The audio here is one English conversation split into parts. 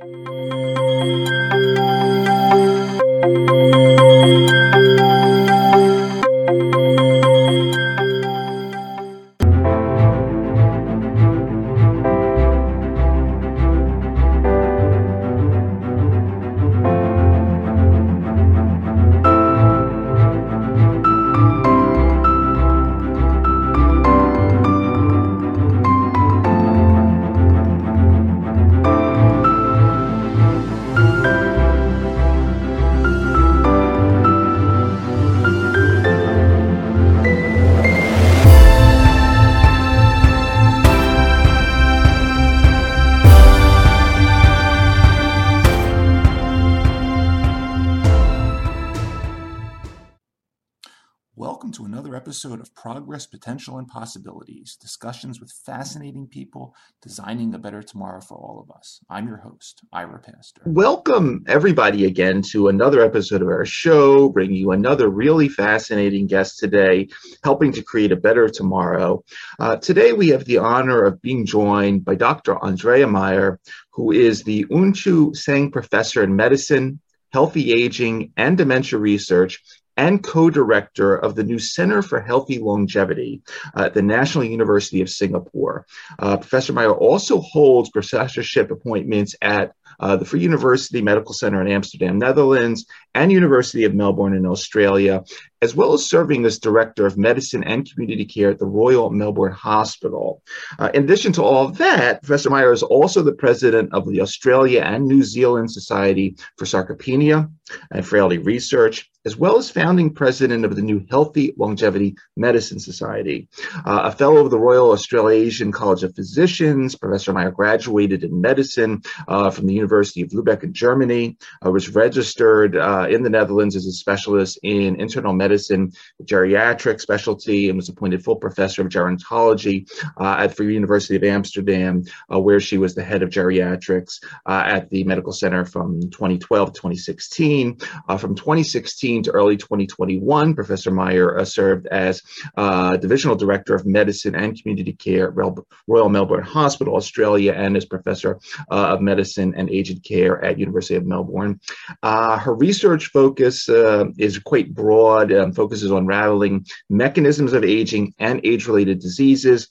episode Potential, and Possibilities discussions with fascinating people designing a better tomorrow for all of us. I'm your host, Ira Pastor. Welcome, everybody, again to another episode of our show, bringing you another really fascinating guest today, helping to create a better tomorrow. Uh, today, we have the honor of being joined by Dr. Andrea Maier, who is the Oon Chiew Seng Professor in Medicine, Healthy Aging, and Dementia Research and co-director of the new Center for Healthy Longevity at the National University of Singapore. Uh, Professor Maier also holds professorship appointments at uh, the Free University Medical Center in Amsterdam, Netherlands, and University of Melbourne in Australia, as well as serving as Director of Medicine and Community Care at the Royal Melbourne Hospital. Uh, in addition to all that, Professor Maier is also the president of the Australia and New Zealand Society for Sarcopenia and Frailty Research, as well as founding president of the new Healthy Longevity Medicine Society. Uh, a fellow of the Royal Australasian College of Physicians, Professor Maier graduated in medicine uh, from the University of Lübeck in Germany, uh, was registered uh, in the Netherlands as a specialist in internal medicine, geriatric specialty, and was appointed full professor of gerontology uh, at the University of Amsterdam, uh, where she was the head of geriatrics at the medical center from 2012 to 2016. from 2016 to early 2021, Professor Maier served as divisional director of medicine and community care at Royal Melbourne Hospital, Australia, and as professor of medicine and aged care at University of Melbourne. Uh, her research focus uh, is quite broad, um, focuses on unraveling mechanisms of aging and age-related diseases,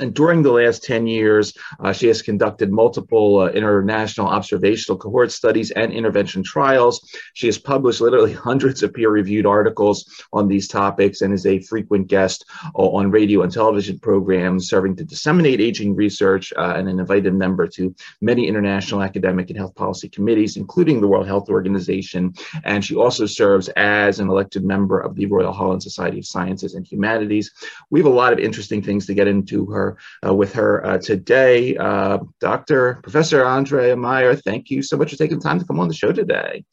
and during the last 10 years, uh, she has conducted multiple uh, international observational cohort studies and intervention trials. She has published literally hundreds of peer reviewed articles on these topics and is a frequent guest uh, on radio and television programs serving to disseminate aging research uh, and an invited member to many international academic and health policy committees, including the World Health Organization. And she also serves as an elected member of the Royal Holland Society of Sciences and Humanities. We have a lot of interesting things to get into her uh, with her uh, today. Uh, Dr. Professor Andrea Maier, thank you so much for taking the time to come on the show today.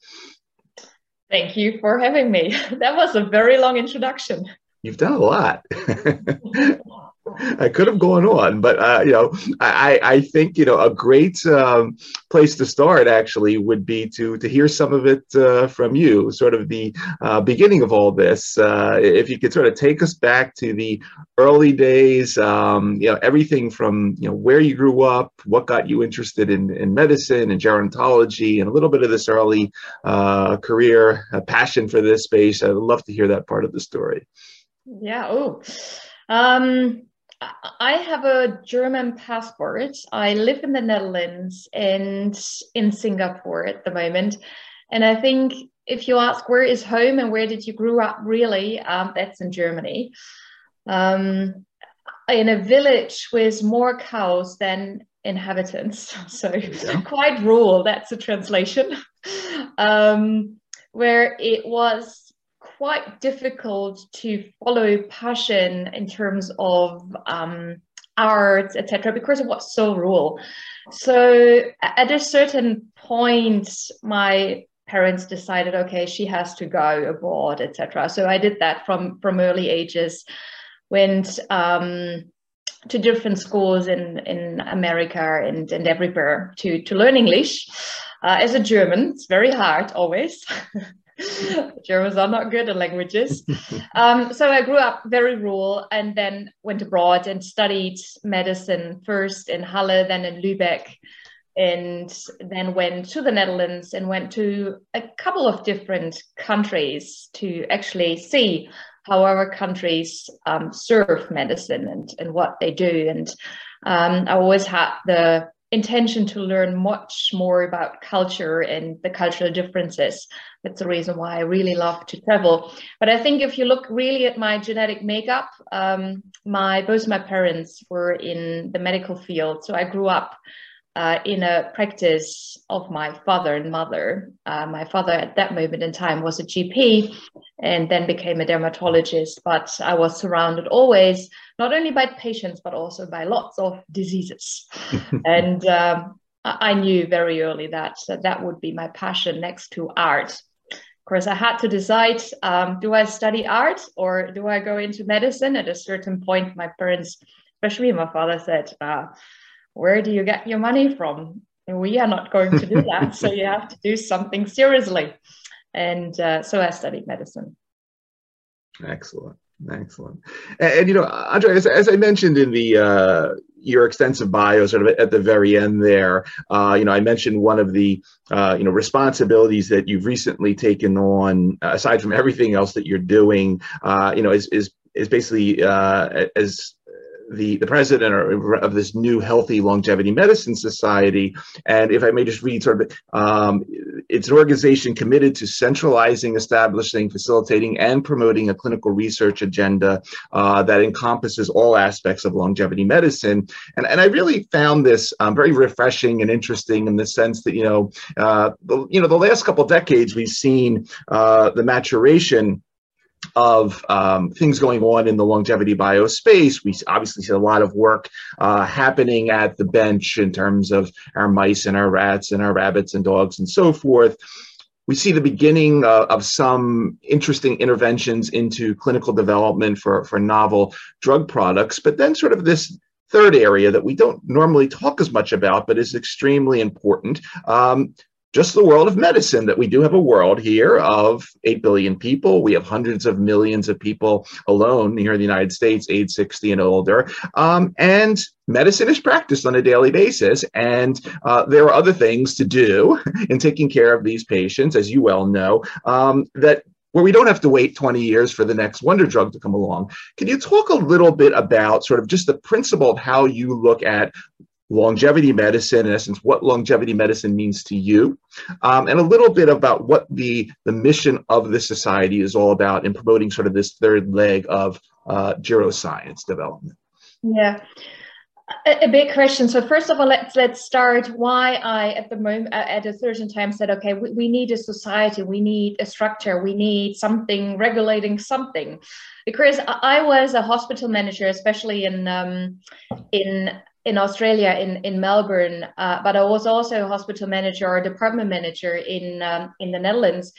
Thank you for having me. That was a very long introduction. You've done a lot. I could have gone on, but uh, you know, I, I think you know a great um, place to start actually would be to to hear some of it uh, from you, sort of the uh, beginning of all this. Uh, if you could sort of take us back to the early days, um, you know, everything from you know where you grew up, what got you interested in in medicine and gerontology, and a little bit of this early uh, career a passion for this space. I'd love to hear that part of the story. Yeah. Oh. Um, I have a German passport. I live in the Netherlands and in Singapore at the moment. And I think if you ask where is home and where did you grow up, really, um, that's in Germany. Um, in a village with more cows than inhabitants. So yeah. quite rural, that's a translation. um, where it was quite difficult to follow passion in terms of um, art, etc., because of what's so rural. So at a certain point, my parents decided, okay, she has to go abroad, etc. So I did that from from early ages. Went um, to different schools in in America and and everywhere to to learn English. Uh, as a German, it's very hard always. Germans are not good at languages. Um, so I grew up very rural and then went abroad and studied medicine first in Halle, then in Lübeck, and then went to the Netherlands and went to a couple of different countries to actually see how our countries um, serve medicine and, and what they do. And um, I always had the intention to learn much more about culture and the cultural differences. That's the reason why I really love to travel. But I think if you look really at my genetic makeup, um, my both my parents were in the medical field, so I grew up uh, in a practice of my father and mother. Uh, my father at that moment in time was a GP and then became a dermatologist, but I was surrounded always not only by patients, but also by lots of diseases. and um, I knew very early that, that that would be my passion next to art. Of course, I had to decide um, do I study art or do I go into medicine? At a certain point, my parents, especially my father, said, uh, where do you get your money from? We are not going to do that. so you have to do something seriously. And uh, so I studied medicine. Excellent. Excellent. And, and, you know, Andre, as, as I mentioned in the uh, your extensive bio, sort of at the very end there, uh, you know, I mentioned one of the uh, you know responsibilities that you've recently taken on, aside from everything else that you're doing, uh, you know, is is is basically uh, as the, the president of this new healthy longevity medicine society. And if I may just read sort of, um, it's an organization committed to centralizing, establishing, facilitating, and promoting a clinical research agenda uh, that encompasses all aspects of longevity medicine. And, and I really found this um, very refreshing and interesting in the sense that, you know, uh, the, you know, the last couple decades, we've seen uh, the maturation of um, things going on in the longevity bio space. We obviously see a lot of work uh, happening at the bench in terms of our mice and our rats and our rabbits and dogs and so forth. We see the beginning uh, of some interesting interventions into clinical development for, for novel drug products, but then sort of this third area that we don't normally talk as much about, but is extremely important. Um, just the world of medicine that we do have a world here of 8 billion people. We have hundreds of millions of people alone here in the United States, age 60 and older. Um, and medicine is practiced on a daily basis. And uh, there are other things to do in taking care of these patients, as you well know, um, that where we don't have to wait 20 years for the next wonder drug to come along. Can you talk a little bit about sort of just the principle of how you look at longevity medicine, in essence, what longevity medicine means to you, um, and a little bit about what the, the mission of the society is all about in promoting sort of this third leg of uh, geroscience development. Yeah. A, big question. So first of all, let's let's start why I at the moment at a certain time said, okay, we, we need a society, we need a structure, we need something regulating something, because I was a hospital manager, especially in um, in in Australia, in in Melbourne, uh, but I was also a hospital manager or department manager in um, in the Netherlands.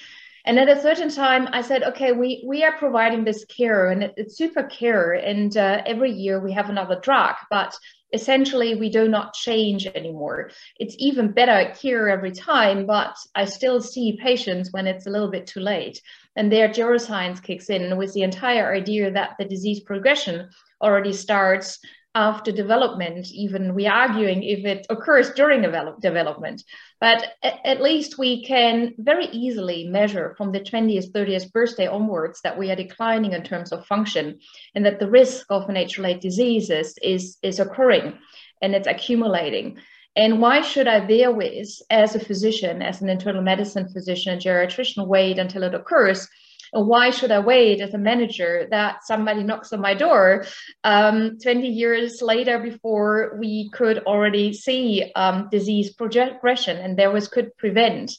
And at a certain time, I said, okay, we we are providing this care, and it, it's super care, and uh, every year we have another drug, but essentially we do not change anymore. It's even better care every time, but I still see patients when it's a little bit too late. And there, geroscience kicks in with the entire idea that the disease progression already starts after development, even we are arguing if it occurs during develop, development. But at, least we can very easily measure from the 20th, 30th birthday onwards that we are declining in terms of function and that the risk of an age-related diseases is, is occurring and it's accumulating. And why should I therewith, as a physician, as an internal medicine physician, a geriatrician, wait until it occurs? Why should I wait as a manager that somebody knocks on my door um, 20 years later before we could already see um, disease progression and there was could prevent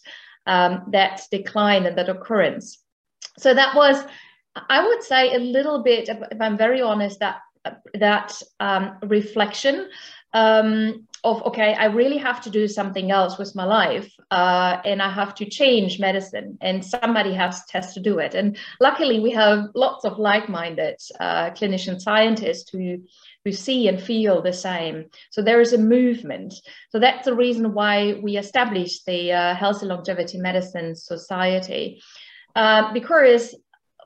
um, that decline and that occurrence. So that was, I would say, a little bit, if I'm very honest, that that um, reflection um, of okay i really have to do something else with my life uh, and i have to change medicine and somebody has, has to do it. And luckily we have lots of like-minded uh, clinician scientists who who see and feel the same. So there is a movement. So that's the reason why we established the uh, healthy longevity medicine society uh, because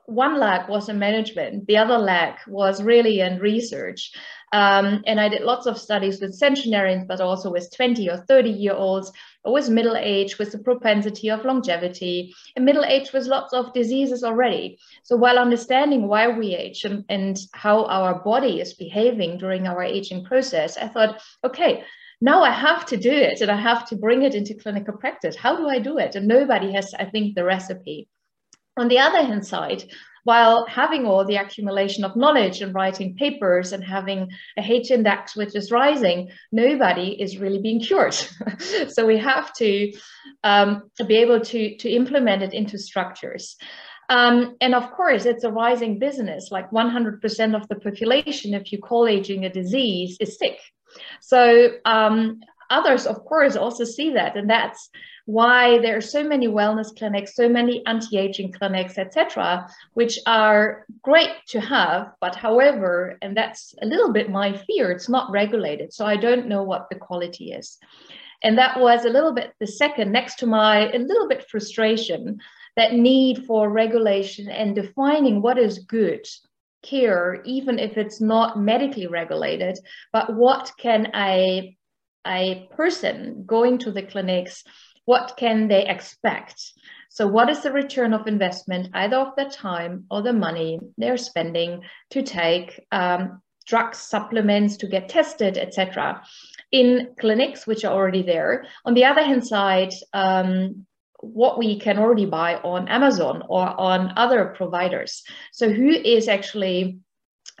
one leg was in management, the other leg was really in research. Um, and I did lots of studies with centenarians, but also with 20 or 30 year olds, or with middle age, with the propensity of longevity, and middle age with lots of diseases already. So while understanding why we age and, and how our body is behaving during our aging process, I thought, okay, now I have to do it and I have to bring it into clinical practice. How do I do it? And nobody has, I think, the recipe. On the other hand side, while having all the accumulation of knowledge and writing papers and having a H index which is rising, nobody is really being cured. so we have to um, be able to, to implement it into structures. Um, and of course, it's a rising business. Like 100% of the population, if you call aging a disease, is sick. So um, others, of course, also see that, and that's why there are so many wellness clinics, so many anti-aging clinics, etc., which are great to have, but however, and that's a little bit my fear, it's not regulated, so I don't know what the quality is. And that was a little bit the second, next to my a little bit frustration, that need for regulation and defining what is good care, even if it's not medically regulated, but what can a, a person going to the clinics, what can they expect? So what is the return of investment, either of the time or the money they're spending to take um, drugs, supplements to get tested, etc., in clinics which are already there. On the other hand side, um, what we can already buy on Amazon or on other providers. So, who is actually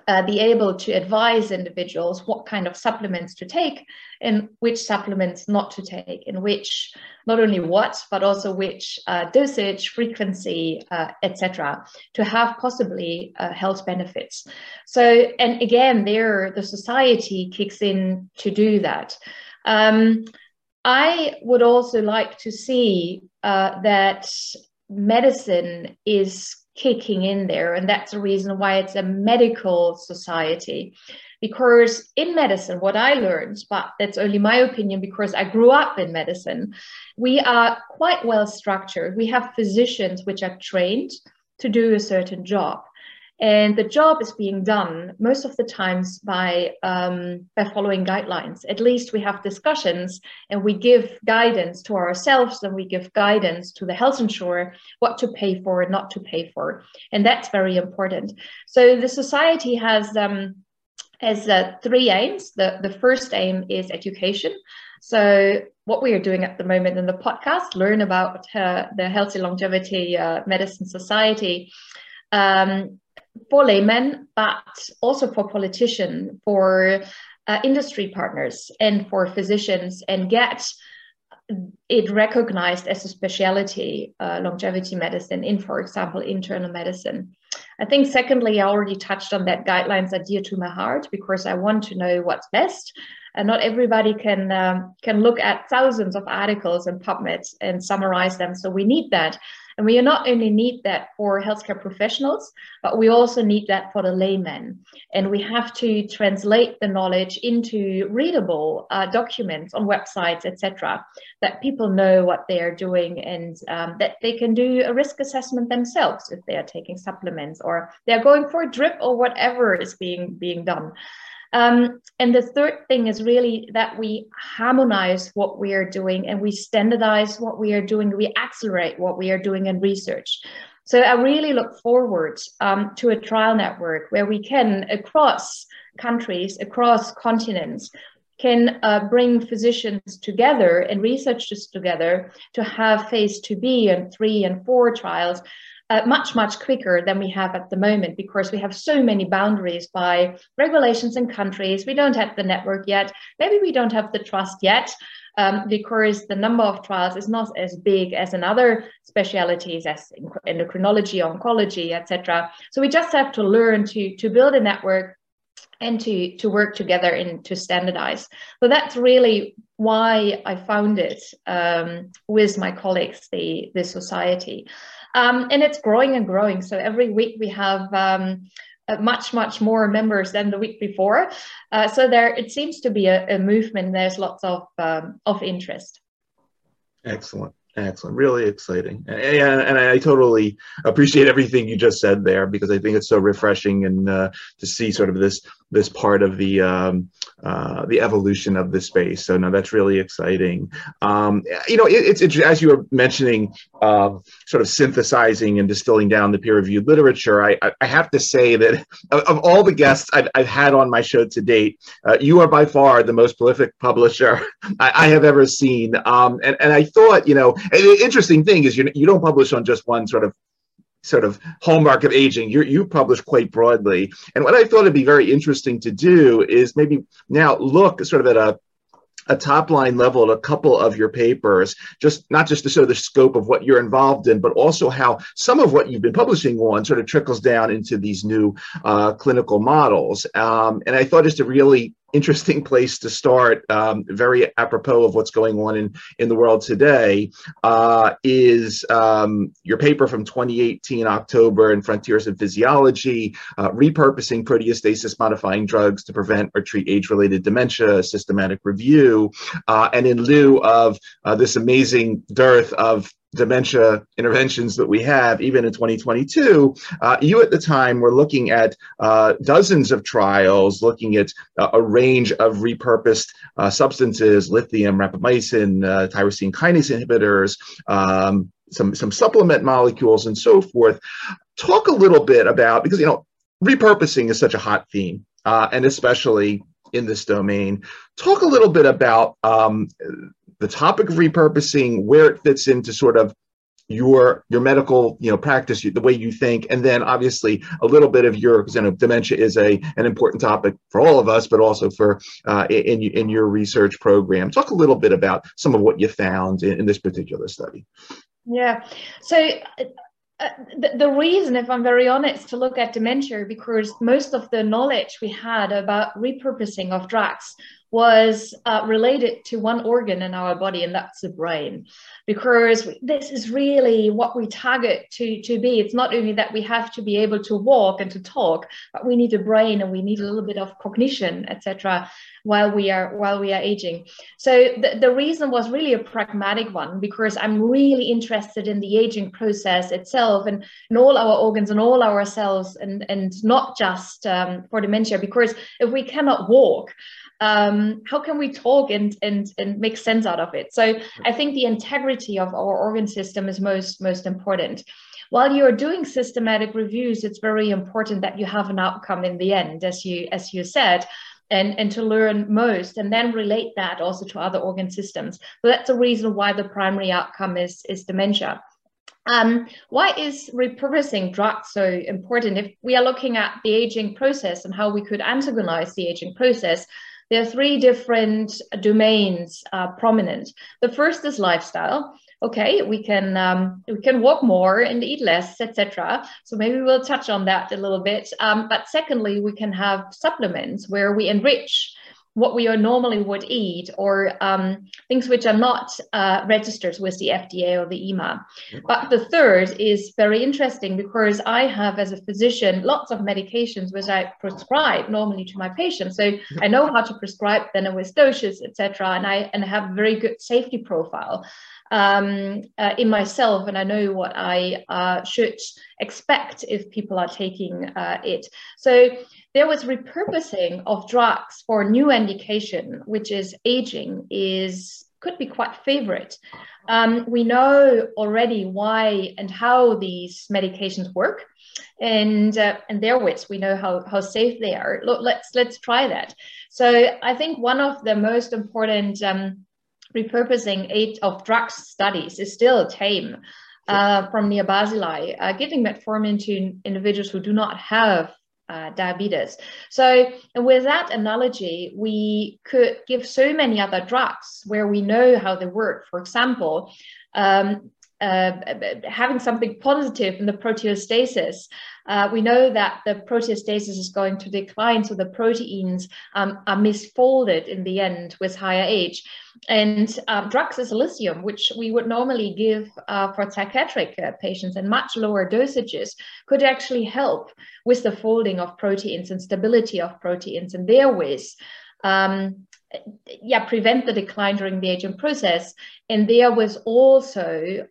uh, be able to advise individuals what kind of supplements to take and which supplements not to take, and which not only what but also which uh, dosage, frequency, uh, etc., to have possibly uh, health benefits. So, and again, there the society kicks in to do that. Um, I would also like to see uh, that medicine is kicking in there, and that's the reason why it's a medical society. Because in medicine, what I learned, but that's only my opinion because I grew up in medicine, we are quite well structured. We have physicians which are trained to do a certain job and the job is being done most of the times by um, by following guidelines. At least we have discussions and we give guidance to ourselves and we give guidance to the health insurer what to pay for and not to pay for. And that's very important. So the society has um, has uh, three aims. The the first aim is education. So what we are doing at the moment in the podcast learn about uh, the healthy longevity uh, medicine society um, for laymen, but also for politicians, for uh, industry partners, and for physicians, and get it recognized as a specialty, uh, longevity medicine, in, for example, internal medicine. I think, secondly, I already touched on that guidelines are dear to my heart because I want to know what's best. And not everybody can um, can look at thousands of articles and PubMeds and summarize them. So we need that. And we not only need that for healthcare professionals, but we also need that for the layman. And we have to translate the knowledge into readable uh, documents on websites, etc., that people know what they are doing and um, that they can do a risk assessment themselves if they are taking supplements or they're going for a drip or whatever is being being done. Um, and the third thing is really that we harmonize what we are doing and we standardize what we are doing, we accelerate what we are doing in research. So I really look forward um, to a trial network where we can, across countries, across continents, can uh, bring physicians together and researchers together to have phase 2b and 3 and 4 trials uh, much, much quicker than we have at the moment because we have so many boundaries by regulations and countries. We don't have the network yet. Maybe we don't have the trust yet. Um, because the number of trials is not as big as in other specialities as endocrinology, oncology, etc. So we just have to learn to to build a network and to to work together and to standardize. So that's really why I founded um, with my colleagues the the society. Um, and it's growing and growing. So every week we have um, uh, much, much more members than the week before. Uh, so there, it seems to be a, a movement. There's lots of um, of interest. Excellent. Excellent, really exciting, and, and, I totally appreciate everything you just said there because I think it's so refreshing and uh, to see sort of this this part of the um, uh, the evolution of the space. So no, that's really exciting. Um, you know, it, it's as you were mentioning, uh, sort of synthesizing and distilling down the peer-reviewed literature. I, I have to say that of, of all the guests I've, I've, had on my show to date, uh, you are by far the most prolific publisher I, I have ever seen. Um, and and I thought, you know the interesting thing is you, you don't publish on just one sort of sort of hallmark of aging. You you publish quite broadly, and what I thought would be very interesting to do is maybe now look sort of at a a top line level at a couple of your papers, just not just to show the scope of what you're involved in, but also how some of what you've been publishing on sort of trickles down into these new uh, clinical models. Um, and I thought just a really interesting place to start, um, very apropos of what's going on in, in the world today, uh, is um, your paper from 2018 October in Frontiers in Physiology, uh, repurposing proteostasis modifying drugs to prevent or treat age related dementia, a systematic review. Uh, and in lieu of uh, this amazing dearth of dementia interventions that we have, even in 2022, uh, you at the time were looking at uh, dozens of trials, looking at uh, a range of repurposed uh, substances, lithium, rapamycin, uh, tyrosine kinase inhibitors, um, some, some supplement molecules, and so forth. Talk a little bit about, because, you know, repurposing is such a hot theme, uh, and especially in this domain. Talk a little bit about um, the topic of repurposing, where it fits into sort of your your medical you know practice the way you think and then obviously a little bit of your because you know dementia is a an important topic for all of us but also for uh, in in your research program. Talk a little bit about some of what you found in, in this particular study. Yeah. So uh, the, the, reason, if I'm very honest, to look at dementia because most of the knowledge we had about repurposing of drugs was uh, related to one organ in our body, and that's the brain. Because this is really what we target to, to be. It's not only that we have to be able to walk and to talk, but we need a brain and we need a little bit of cognition, etc. While we are while we are aging, so the, the reason was really a pragmatic one because I'm really interested in the aging process itself and in all our organs and all our cells, and and not just um, for dementia. Because if we cannot walk, um, how can we talk and, and and make sense out of it? So i think the integrity of our organ system is most most important. While you're doing systematic reviews it's very important that you have an outcome in the end as you as you said and, and to learn most and then relate that also to other organ systems. So that's a reason why the primary outcome is is dementia. Um, why is repurposing drugs so important? If we are looking at the aging process and how we could antagonize the aging process, there are three different domains uh, prominent. The first is lifestyle. Okay, we can um, we can walk more and eat less, etc. So maybe we'll touch on that a little bit. Um, but secondly, we can have supplements where we enrich what we normally would eat or um, things which are not uh, registered with the FDA or the EMA. But the third is very interesting because I have, as a physician, lots of medications which I prescribe normally to my patients. So I know how to prescribe them with doses, etc., and I and have a very good safety profile um, uh, in myself, and I know what I uh, should expect if people are taking uh, it. So there was repurposing of drugs for new indication, which is aging, is could be quite favorite. Um, we know already why and how these medications work, and uh, and therewith we know how, how safe they are. Look, let's let's try that. So I think one of the most important um, repurposing eight of drugs studies is still TAME uh, from Nir Barzilai, uh, giving metformin to individuals who do not have uh, diabetes. So, with that analogy, we could give so many other drugs where we know how they work. For example, um, uh, having something positive in the proteostasis, uh, we know that the proteostasis is going to decline, so the proteins um, are misfolded in the end with higher age. And um, drugs is lithium, which we would normally give uh, for psychiatric uh, patients in much lower dosages, could actually help with the folding of proteins and stability of proteins, and therewith um, yeah, prevent the decline during the aging process. And there was also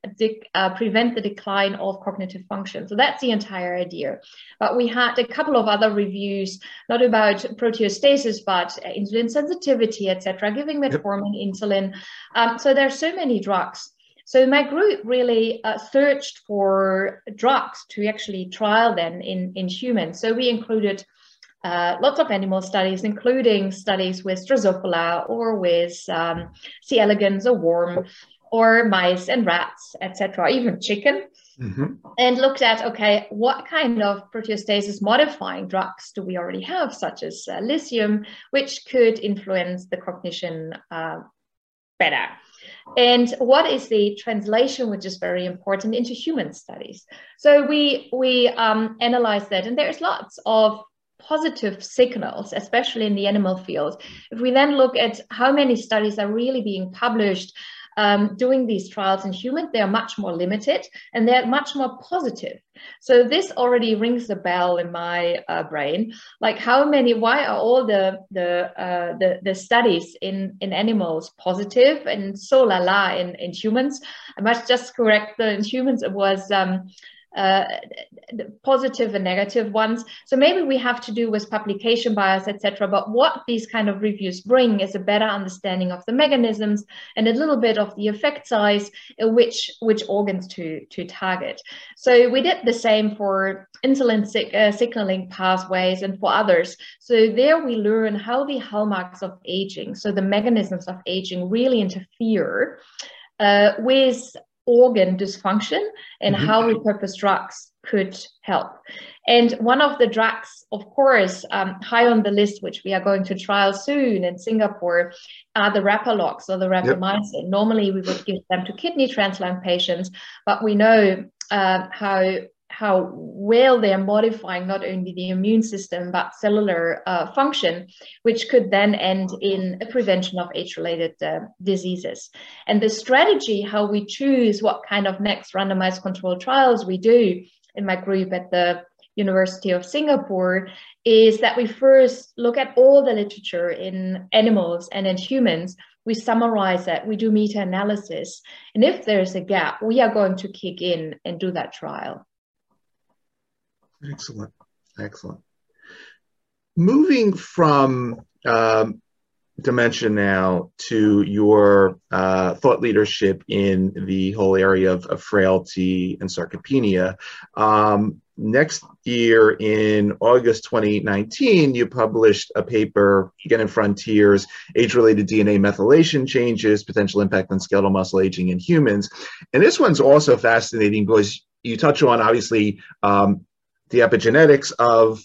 uh, prevent the decline of cognitive function. So that's the entire idea. But we had a couple of other reviews, not about proteostasis, but insulin sensitivity, etc., giving metformin, yep. insulin. Um, so there are so many drugs. So my group really uh, searched for drugs to actually trial them in, in humans. So we included uh, lots of animal studies, including studies with Drosophila or with um, C. elegans, a worm, or mice and rats, etc., even chicken. Mm-hmm. And looked at okay, what kind of proteostasis modifying drugs do we already have, such as uh, lithium, which could influence the cognition uh, better. And what is the translation, which is very important, into human studies? So we we um, analyze that, and there's lots of positive signals, especially in the animal field. If we then look at how many studies are really being published um, doing these trials in humans, they are much more limited and they're much more positive. So this already rings a bell in my uh, brain. Like how many? Why are all the the uh, the, the studies in in animals positive and so la la in in humans? I must just correct the in humans it was um, uh, positive and negative ones. So maybe we have to do with publication bias, etc. But what these kind of reviews bring is a better understanding of the mechanisms and a little bit of the effect size, uh, which which organs to to target. So we did the same for insulin sig- uh, signaling pathways and for others. So there we learn how the hallmarks of aging, so the mechanisms of aging, really interfere. Uh, with organ dysfunction and mm-hmm. how repurposed drugs could help. And one of the drugs, of course, um, high on the list, which we are going to trial soon in Singapore, are the rapalogs or the rapamycin. Yep. Normally, we would give them to kidney transplant patients, but we know uh, how how well they are modifying not only the immune system but cellular uh, function, which could then end in a prevention of age-related uh, diseases. And the strategy, how we choose what kind of next randomized controlled trials we do in my group at the University of Singapore, is that we first look at all the literature in animals and in humans. We summarize that, we do meta analysis. And if there's a gap, we are going to kick in and do that trial. Excellent. Excellent. Moving from um, dementia now to your uh, thought leadership in the whole area of, of frailty and sarcopenia. Um, next year in August 2019, you published a paper, again in Frontiers, Age-Related DNA Methylation Changes, Potential Impact on Skeletal Muscle Aging in Humans. And this one's also fascinating because you touch on, obviously, um, the epigenetics of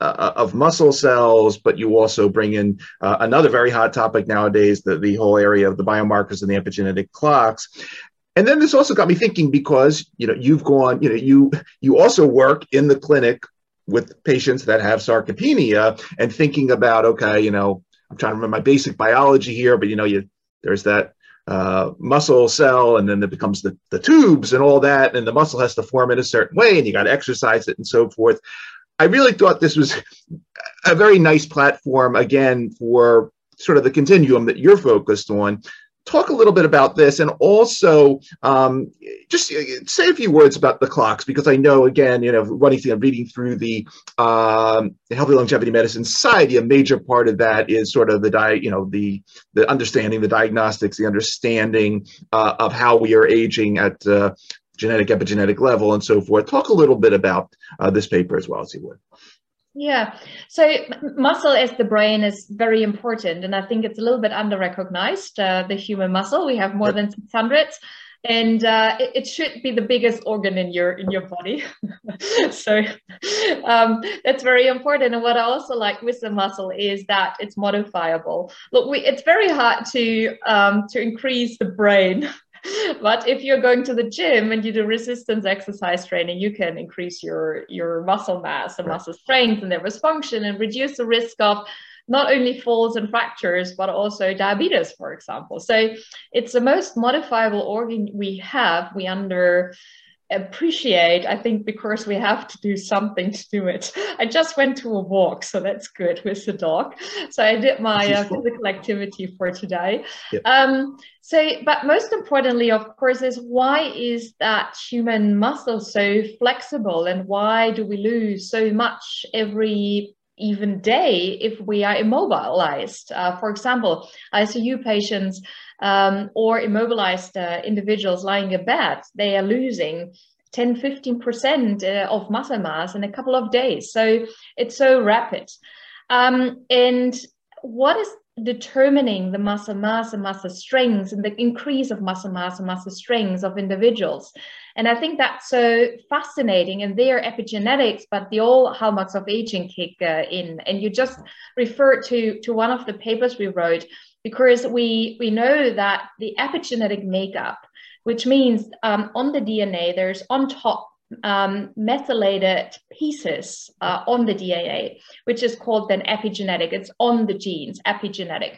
uh, of muscle cells, but you also bring in uh, another very hot topic nowadays, the, the whole area of the biomarkers and the epigenetic clocks. And then this also got me thinking because you know you've gone, you know, you you also work in the clinic with patients that have sarcopenia and thinking about, okay, you know, I'm trying to remember my basic biology here, but you know, you there's that uh, muscle cell, and then it becomes the, the tubes and all that, and the muscle has to form in a certain way, and you got to exercise it and so forth. I really thought this was a very nice platform, again, for sort of the continuum that you're focused on talk a little bit about this and also um, just uh, say a few words about the clocks because I know again you know running through reading through the, um, the Healthy Longevity Medicine Society a major part of that is sort of the di- you know the the understanding the diagnostics the understanding uh, of how we are aging at uh, genetic epigenetic level and so forth. Talk a little bit about uh, this paper as well as you would yeah. So muscle as the brain is very important. And I think it's a little bit under recognized, uh, the human muscle. We have more than 600 and uh, it, it, should be the biggest organ in your in your body. so um, that's very important. And what I also like with the muscle is that it's modifiable. Look, we, it's very hard to um, to increase the brain but if you're going to the gym and you do resistance exercise training, you can increase your your muscle mass and muscle strength and nervous function and reduce the risk of not only falls and fractures, but also diabetes, for example. So it's the most modifiable organ we have. We under appreciate i think because we have to do something to do it. I just went to a walk so that's good with the dog. So i did my uh, physical activity for today. Yep. um, so but most importantly of course is why is that human muscle so flexible and why do we lose so much every even day if we are immobilized? Uh, for example icu patients um, or immobilized uh, individuals lying in bed, they are losing 10 15% uh, of muscle mass in a couple of days. So it's so rapid. Um, and what is determining the muscle mass and muscle strength and the increase of muscle mass and muscle strength of individuals? And I think that's so fascinating. And they are epigenetics, but the all hallmarks of aging kick uh, in. And you just referred to, to one of the papers we wrote because we, we know that the epigenetic makeup, which means um, on the DNA, there's on top um, methylated pieces uh, on the DNA, which is called then epigenetic. It's on the genes, epigenetic.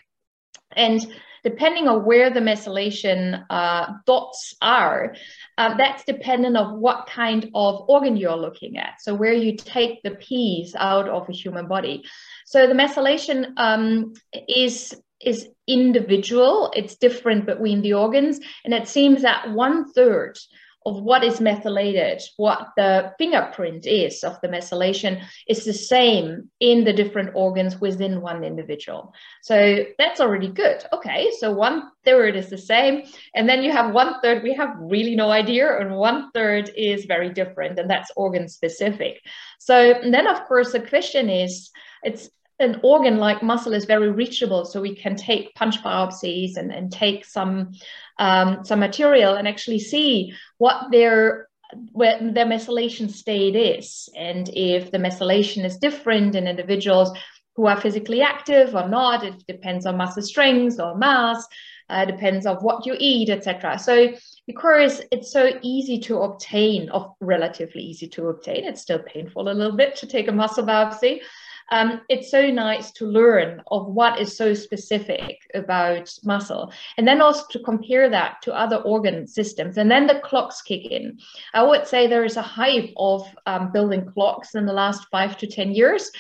And depending on where the methylation uh, dots are, uh, that's dependent of what kind of organ you're looking at. So where you take the piece out of a human body. So the methylation um, is is individual, it's different between the organs. And it seems that one third of what is methylated, what the fingerprint is of the methylation, is the same in the different organs within one individual. So that's already good. Okay, so one third is the same. And then you have one third, we have really no idea, and one third is very different, and that's organ specific. So then, of course, the question is, it's an organ like muscle is very reachable, so we can take punch biopsies and, and take some um, some material and actually see what their where their methylation state is, and if the methylation is different in individuals who are physically active or not. It depends on muscle strength or mass. Uh, depends on what you eat, etc. So because it's so easy to obtain, or relatively easy to obtain, it's still painful a little bit to take a muscle biopsy um, it's so nice to learn of what is so specific about muscle and then also to compare that to other organ systems and then the clocks kick in. I would say there is a hype of um, building clocks in the last five to ten years.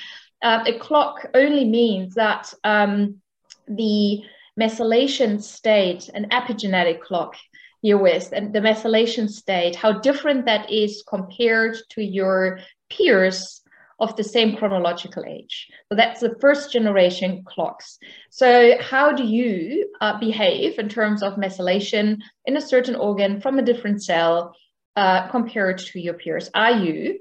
Uh, a clock only means that um, the methylation state an epigenetic clock you're with and the methylation state how different that is compared to your peers of the same chronological age. So that's the first generation clocks. So how do you uh, behave in terms of methylation in a certain organ from a different cell uh, compared to your peers? Are you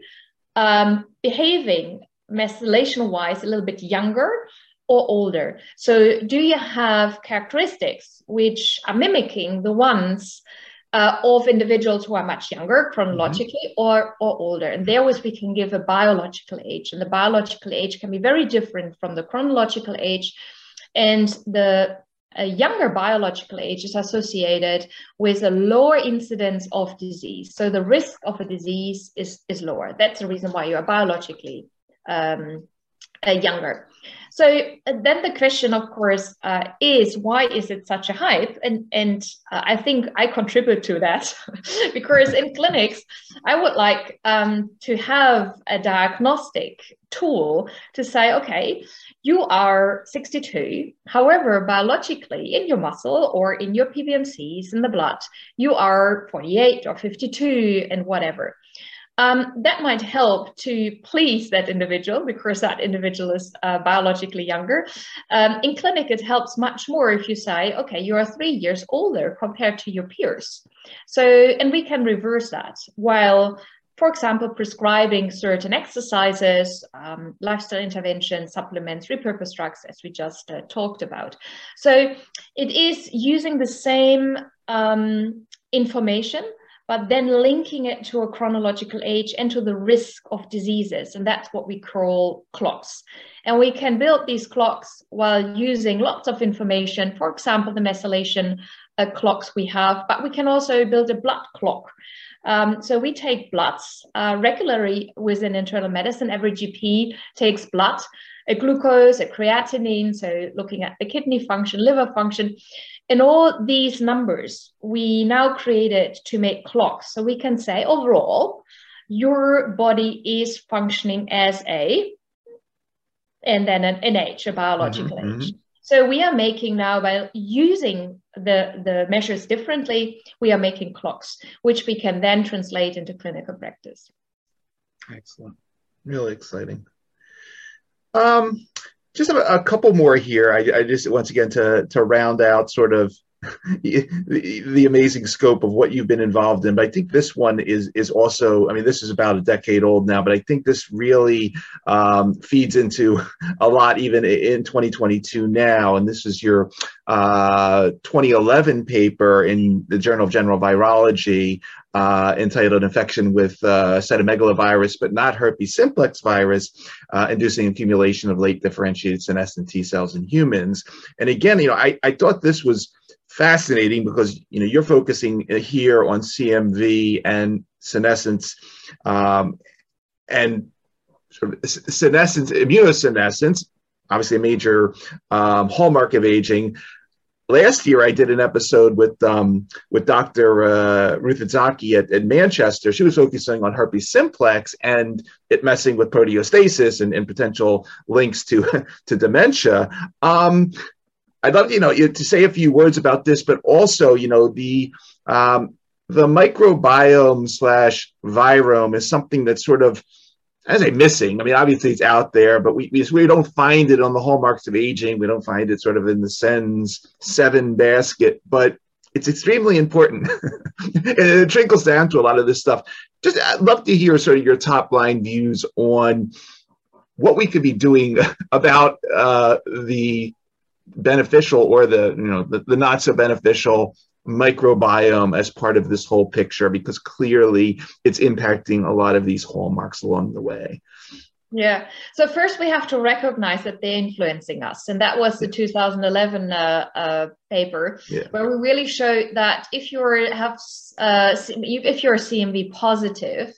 um, behaving methylation wise a little bit younger or older? So do you have characteristics which are mimicking the ones uh, of individuals who are much younger chronologically mm-hmm. or, or older. And there was we can give a biological age, and the biological age can be very different from the chronological age. And the a younger biological age is associated with a lower incidence of disease. So the risk of a disease is, is lower. That's the reason why you are biologically um, uh, younger. So uh, then the question, of course, uh, is why is it such a hype? And and uh, I think I contribute to that because in clinics, I would like um, to have a diagnostic tool to say, okay, you are 62. However, biologically, in your muscle or in your PBMCs in the blood, you are 48 or 52 and whatever um, that might help to please that individual because that individual is uh, biologically younger. Um, in clinic, it helps much more if you say, okay, you are three years older compared to your peers. So, and we can reverse that while for example, prescribing certain exercises, um, lifestyle interventions, supplements, repurposed drugs, as we just uh, talked about. So it is using the same um, information but then linking it to a chronological age and to the risk of diseases. And that's what we call clocks. And we can build these clocks while using lots of information, for example, the methylation uh, clocks we have, but we can also build a blood clock. Um, so we take bloods uh, regularly within internal medicine. Every GP takes blood, a glucose, a creatinine, so looking at the kidney function, liver function. And all these numbers we now created to make clocks. So we can say overall, your body is functioning as a, and then an, an age, a biological mm-hmm. age. So we are making now by using the, the measures differently, we are making clocks, which we can then translate into clinical practice. Excellent. Really exciting. Um, just a, a couple more here. I, I, just once again to to round out sort of the, the, amazing scope of what you've been involved in. But I think this one is is also. I mean, this is about a decade old now, but I think this really um, feeds into a lot even in 2022 now. And this is your uh, 2011 paper in the Journal of General Virology uh, entitled Infection with uh, Cytomegalovirus, but not herpes simplex virus, uh, inducing accumulation of late differentiated senescent T cells in humans. And again, you know, I, I thought this was fascinating because you know you're focusing here on CMV and senescence um, and sort of senescence, immunosenescence, obviously a major um, hallmark of aging. Last year, I did an episode with um, with Dr. Uh, Ruth Itzhaki at, at, Manchester. She was focusing on herpes simplex and it messing with proteostasis and, and potential links to to dementia. Um, I'd love you know to say a few words about this, but also you know the um, the microbiome slash virome is something that's sort of I say missing. I mean, obviously it's out there, but we, we, we don't find it on the hallmarks of aging. We don't find it sort of in the SENS seven basket, but it's extremely important. and it trickles down to a lot of this stuff. Just I'd love to hear sort of your top line views on what we could be doing about uh, the beneficial or the you know the, the not so beneficial microbiome as part of this whole picture because clearly it's impacting a lot of these hallmarks along the way. Yeah. So first we have to recognize that they're influencing us, and that was the 2011 uh, uh, paper yeah. where we really showed that if you're have uh, if you're CMV positive,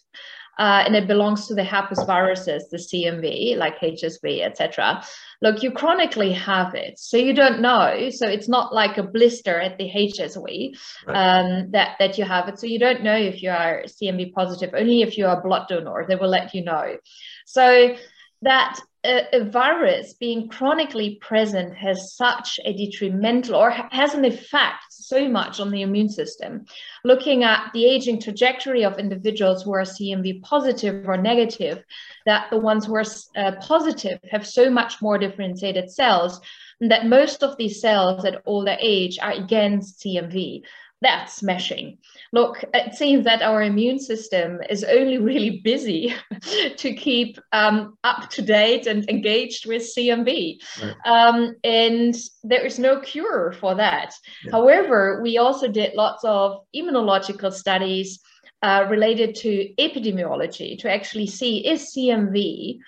uh, and it belongs to the herpes viruses, the CMV, like HSV, etc. Look, you chronically have it, so you don't know. So it's not like a blister at the HSV right. um, that that you have it. So you don't know if you are CMV positive. Only if you are a blood donor, they will let you know. So that a, a, virus being chronically present has such a detrimental or has an effect so much on the immune system. Looking at the aging trajectory of individuals who are CMV positive or negative, that the ones who are uh, positive have so much more differentiated cells, and that most of these cells at older age are against CMV that's smashing. Look, it seems that our immune system is only really busy to keep um, up to date and engaged with CMV. Right. Um, and there is no cure for that. Yeah. However, we also did lots of immunological studies uh, related to epidemiology to actually see is CMV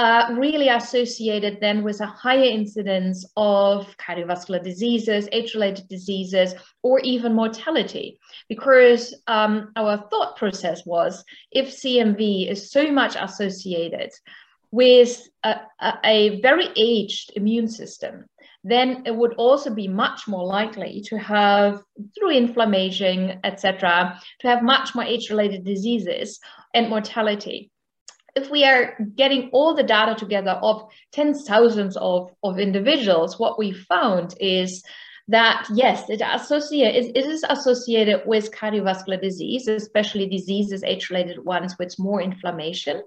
uh, really associated then with a higher incidence of cardiovascular diseases, age-related diseases, or even mortality. Because um, our thought process was if CMV is so much associated with a, a, a very aged immune system, then it would also be much more likely to have, through inflammation, etc., to have much more age-related diseases and mortality if we are getting all the data together of tens thousands of, of individuals, what we found is that yes, it, associate, it, is associated with cardiovascular disease, especially diseases, age-related ones with more inflammation.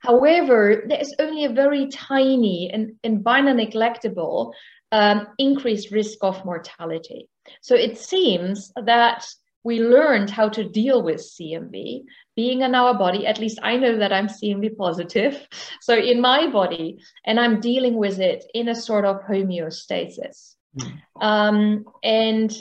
However, there is only a very tiny and, and by neglectable um, increased risk of mortality. So it seems that we learned how to deal with CMV being in our body. At least I know that I'm CMV positive. So in my body, and I'm dealing with it in a sort of homeostasis. Mm. Um, and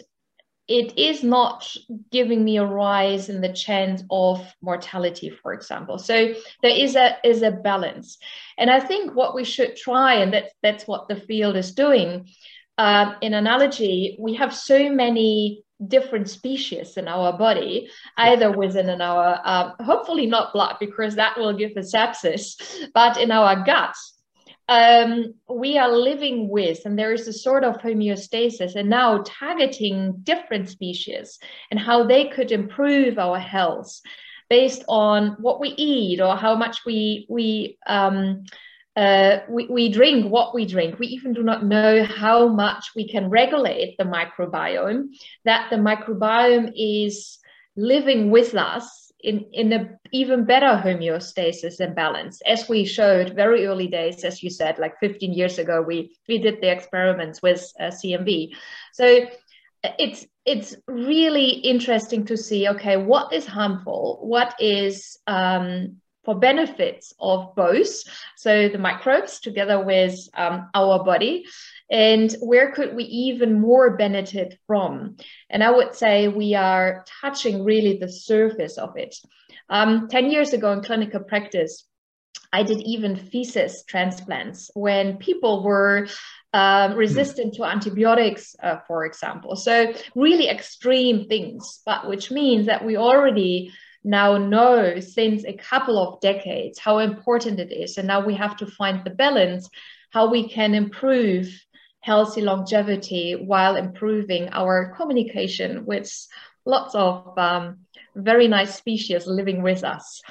it is not giving me a rise in the chance of mortality, for example. So there is a is a balance, and I think what we should try, and that's that's what the field is doing. Uh, in analogy, we have so many different species in our body, either within in our, uh, hopefully not blood, because that will give us sepsis, but in our guts. um, we are living with, and there is a sort of homeostasis, and now targeting different species and how they could improve our health based on what we eat or how much we we um, uh, we, we drink what we drink. We even do not know how much we can regulate the microbiome, that the microbiome is living with us in, in an even better homeostasis and balance. As we showed very early days, as you said, like 15 years ago, we, we did the experiments with uh, CMV. So it's it's really interesting to see okay what is harmful what is um, for benefits of both. So the microbes together with um, our body. And where could we even more benefit from? And i would say we are touching really the surface of it. Um, 10 years ago in clinical practice i did even feces transplants when people were um, resistant to antibiotics, uh, for example. So, really extreme things, but which means that we already now know since a couple of decades how important it is. And now we have to find the balance how we can improve healthy longevity while improving our communication with lots of um, very nice species living with us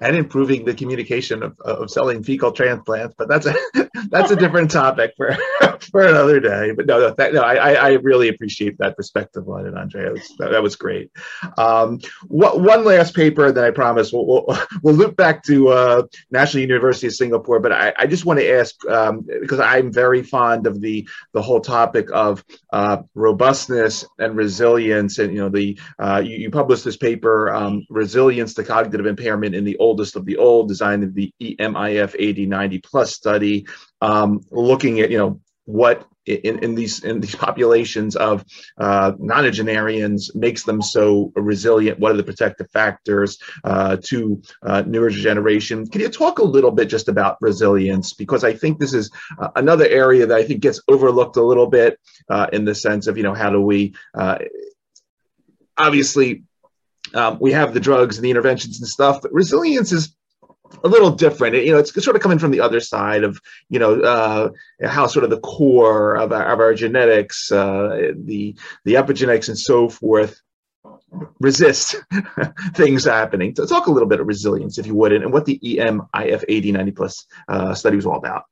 and improving the communication of, of selling fecal transplants. But that's a that's a different topic for for another day. But no, no, that, no I, I really appreciate that perspective on it, Andre. Was, that, that, was great. Um, what, one last paper that I promise we'll, we'll, we'll loop back to uh, National University of Singapore. But I, I just want to ask um, because I'm very fond of the the whole topic of uh, robustness and resilience. And you know, the uh, you, you, published this paper, um, resilience to cognitive impairment in the oldest of the old, designed of the EMIF 8090 plus study, um, looking at you know what in, in these in these populations of uh, nonagenarians makes them so resilient? What are the protective factors uh, to uh, neurodegeneration? Can you talk a little bit just about resilience? Because I think this is uh, another area that I think gets overlooked a little bit uh, in the sense of you know how do we uh, obviously um, we have the drugs and the interventions and stuff, but resilience is a little different. You know, it's sort of coming from the other side of, you know, uh, how sort of the core of our, of our genetics, uh, the the epigenetics and so forth, resist things happening. So talk a little bit of resilience, if you would, and, and what the EMIF 8090 plus uh, study was all about.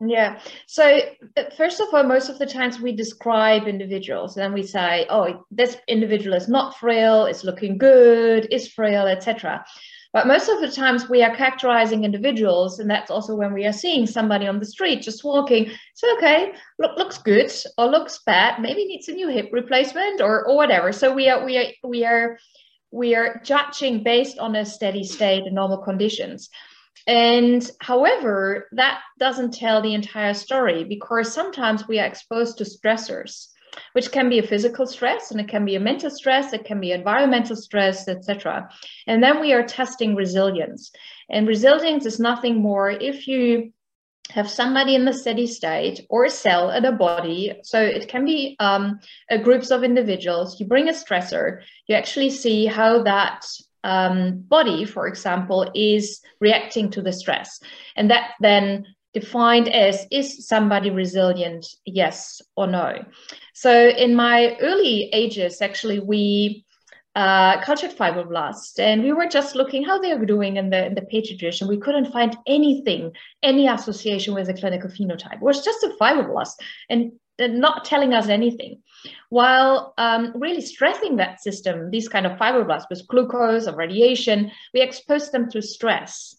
Yeah. So uh, first of all, most of the times we describe individuals and we say, "Oh, this individual is not frail, is looking good, is frail, etc." But most of the times we are characterizing individuals, and that's also when we are seeing somebody on the street just walking. So okay, look looks good or looks bad, maybe needs a new hip replacement or or whatever. So we are we are we are we are judging based on a steady state and normal conditions. And however, that doesn't tell the entire story because sometimes we are exposed to stressors which can be a physical stress and it can be a mental stress, it can be environmental stress, etc. And then we are testing resilience. And resilience is nothing more if you have somebody in the steady state or a cell in a body. So it can be um, groups of individuals. You bring a stressor, you actually see how that um, body, for example, is reacting to the stress. And that then defined as is somebody resilient, yes or no. So in my early ages, actually, we uh, cultured fibroblasts, and we were just looking how they are doing in the in the petri dish, and we couldn't find anything, any association with a clinical phenotype. It was just a fibroblast, and not telling us anything. While um, really stressing that system, these kind of fibroblasts with glucose or radiation, we expose them to stress.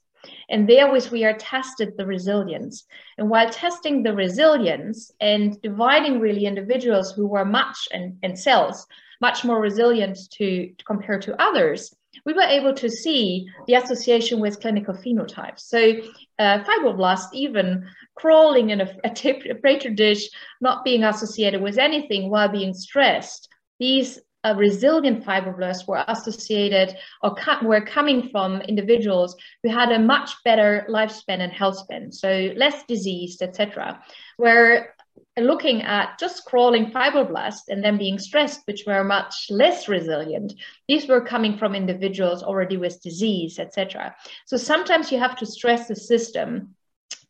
And therewith we are tested the resilience. And while testing the resilience and dividing really individuals who were much and, and cells much more resilient to, to compared to others, we were able to see the association with clinical phenotypes. So uh, fibroblasts even crawling in a, petri dish, not being associated with anything while being stressed. These uh, resilient fibroblasts were associated or were coming from individuals who had a much better lifespan and health span, so less diseased, etc. Where looking at just crawling fibroblasts and then being stressed, which were much less resilient, these were coming from individuals already with disease, etc. So sometimes you have to stress the system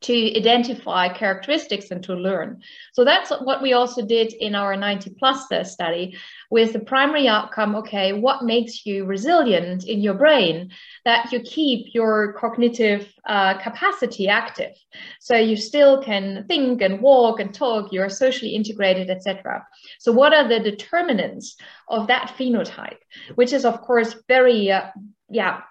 to identify characteristics and to learn. So that's what we also did in our 90 plus study with the primary outcome. Okay, what makes you resilient in your brain? That you keep your cognitive uh, capacity active. So you still can think and walk and talk, you're socially integrated, etc. So what are the determinants of that phenotype? Which is of course very uh, yeah,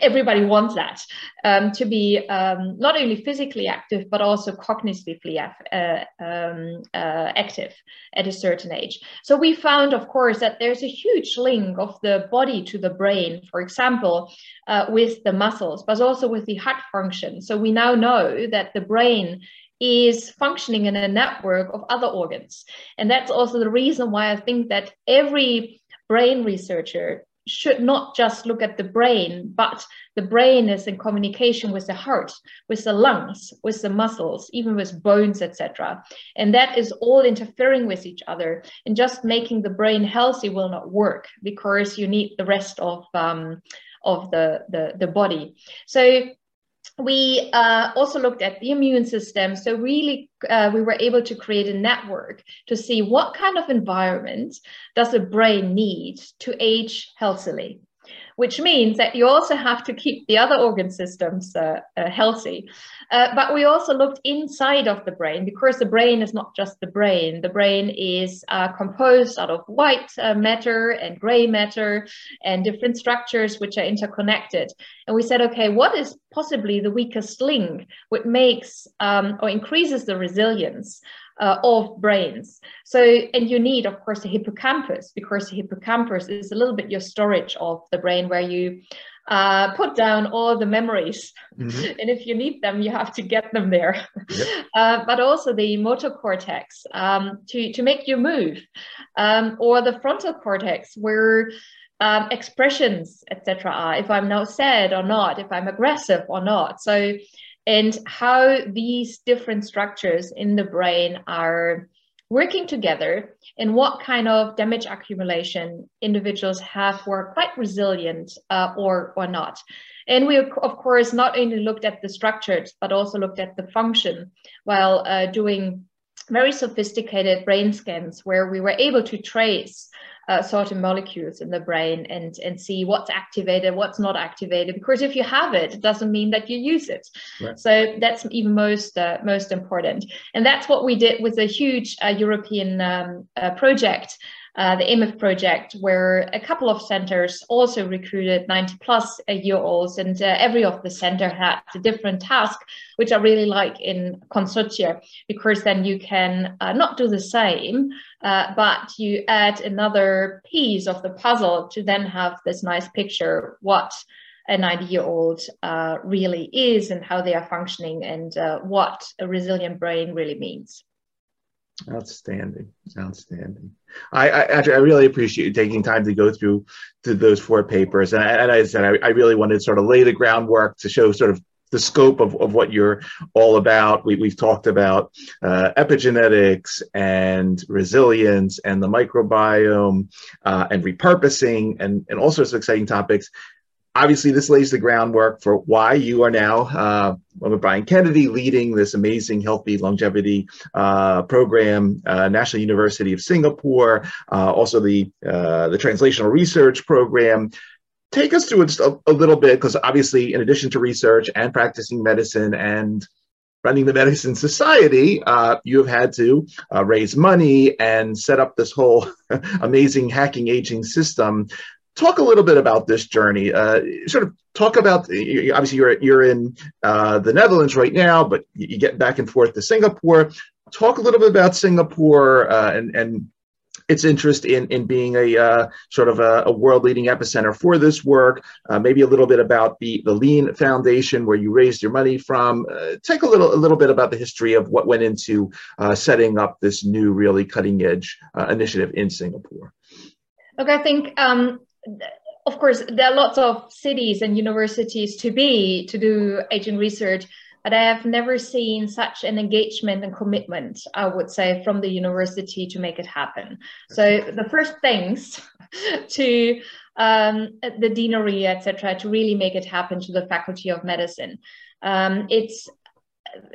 everybody wants that um, to be um, not only physically active but also cognitively uh, um, uh, active at a certain age. So we found, of course, that there's a huge link of the body to the brain, for example, uh, with the muscles, but also with the heart function. So we now know that the brain is functioning in a network of other organs. And that's also the reason why I think that every brain researcher should not just look at the brain, but the brain is in communication with the heart, with the lungs, with the muscles, even with bones, etc. And that is all interfering with each other. And just making the brain healthy will not work because you need the rest of um, of the, the the body. So we uh, also looked at the immune system. So really, uh, we were able to create a network to see what kind of environment does the brain need to age healthily which means that you also have to keep the other organ systems uh, uh, healthy. Uh, but we also looked inside of the brain because the brain is not just the brain. The brain is uh, composed out of white uh, matter and gray matter and different structures which are interconnected. And we said, okay, what is possibly the weakest link which makes um, or increases the resilience uh, of brains. So, and you need, of course, the hippocampus because the hippocampus is a little bit your storage of the brain where you uh, put down all the memories. Mm-hmm. And if you need them, you have to get them there. Yep. Uh, but also the motor cortex um, to, to make you move, um, or the frontal cortex where um, expressions, etc., are, if I'm now sad or not, if I'm aggressive or not. So and how these different structures in the brain are working together and what kind of damage accumulation individuals have who are quite resilient uh, or or not. And we of course not only looked at the structures but also looked at the function while uh, doing very sophisticated brain scans where we were able to trace uh, certain molecules in the brain and and see what's activated, what's not activated. Because if you have it, it doesn't mean that you use it. Right. So that's even most uh, most important. And that's what we did with a huge uh, European um, uh, project uh, the EMIF project, where a couple of centers also recruited 90 plus year olds, and uh, every of the center had a different task, which I really like in consortia, because then you can uh, not do the same, uh, but you add another piece of the puzzle to then have this nice picture what a 90 year old uh, really is and how they are functioning and what a resilient brain really means. Outstanding, outstanding. I, I, actually I really appreciate you taking time to go through to those four papers, and, and I said I, I, really wanted to sort of lay the groundwork to show sort of the scope of, of what you're all about. We, we've talked about uh, epigenetics and resilience and the microbiome uh, and repurposing and, and all sorts of exciting topics obviously this lays the groundwork for why you are now uh, with Brian Kennedy leading this amazing healthy longevity uh, program, uh, National University of Singapore, uh, also the uh, the translational research program. Take us through a, a little bit, because obviously, in addition to research and practicing medicine and running the medicine society, uh, you have had to raise money and set up this whole amazing hacking aging system talk a little bit about this journey. Uh, sort of talk about obviously you're you're in uh, the Netherlands right now, but you get back and forth to Singapore. Talk a little bit about Singapore uh, and and its interest in in being a uh, sort of a, a, world leading epicenter for this work. Uh, maybe a little bit about the the Lean Foundation where you raised your money from. Uh, take a little a little bit about the history of what went into setting up this new really cutting edge initiative in Singapore. Look, I think um, of course, there are lots of cities and universities to be to do aging research, but I have never seen such an engagement and commitment, I would say, from the university to make it happen. So the first things to um, the deanery, etc., to really make it happen to the Faculty of Medicine. Um, it's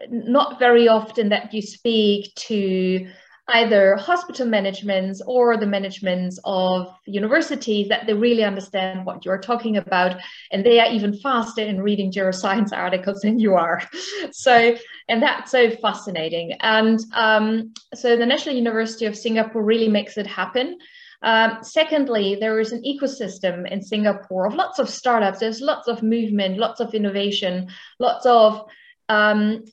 not very often that you speak to either hospital managements or the managements of universities that they really understand what you're talking about and they are even faster in reading geroscience articles than you are. So and that's so fascinating. And um, so the national university of singapore really makes it happen. Um, secondly, there is an ecosystem in Singapore of lots of startups. There's lots of movement, lots of innovation, lots of um,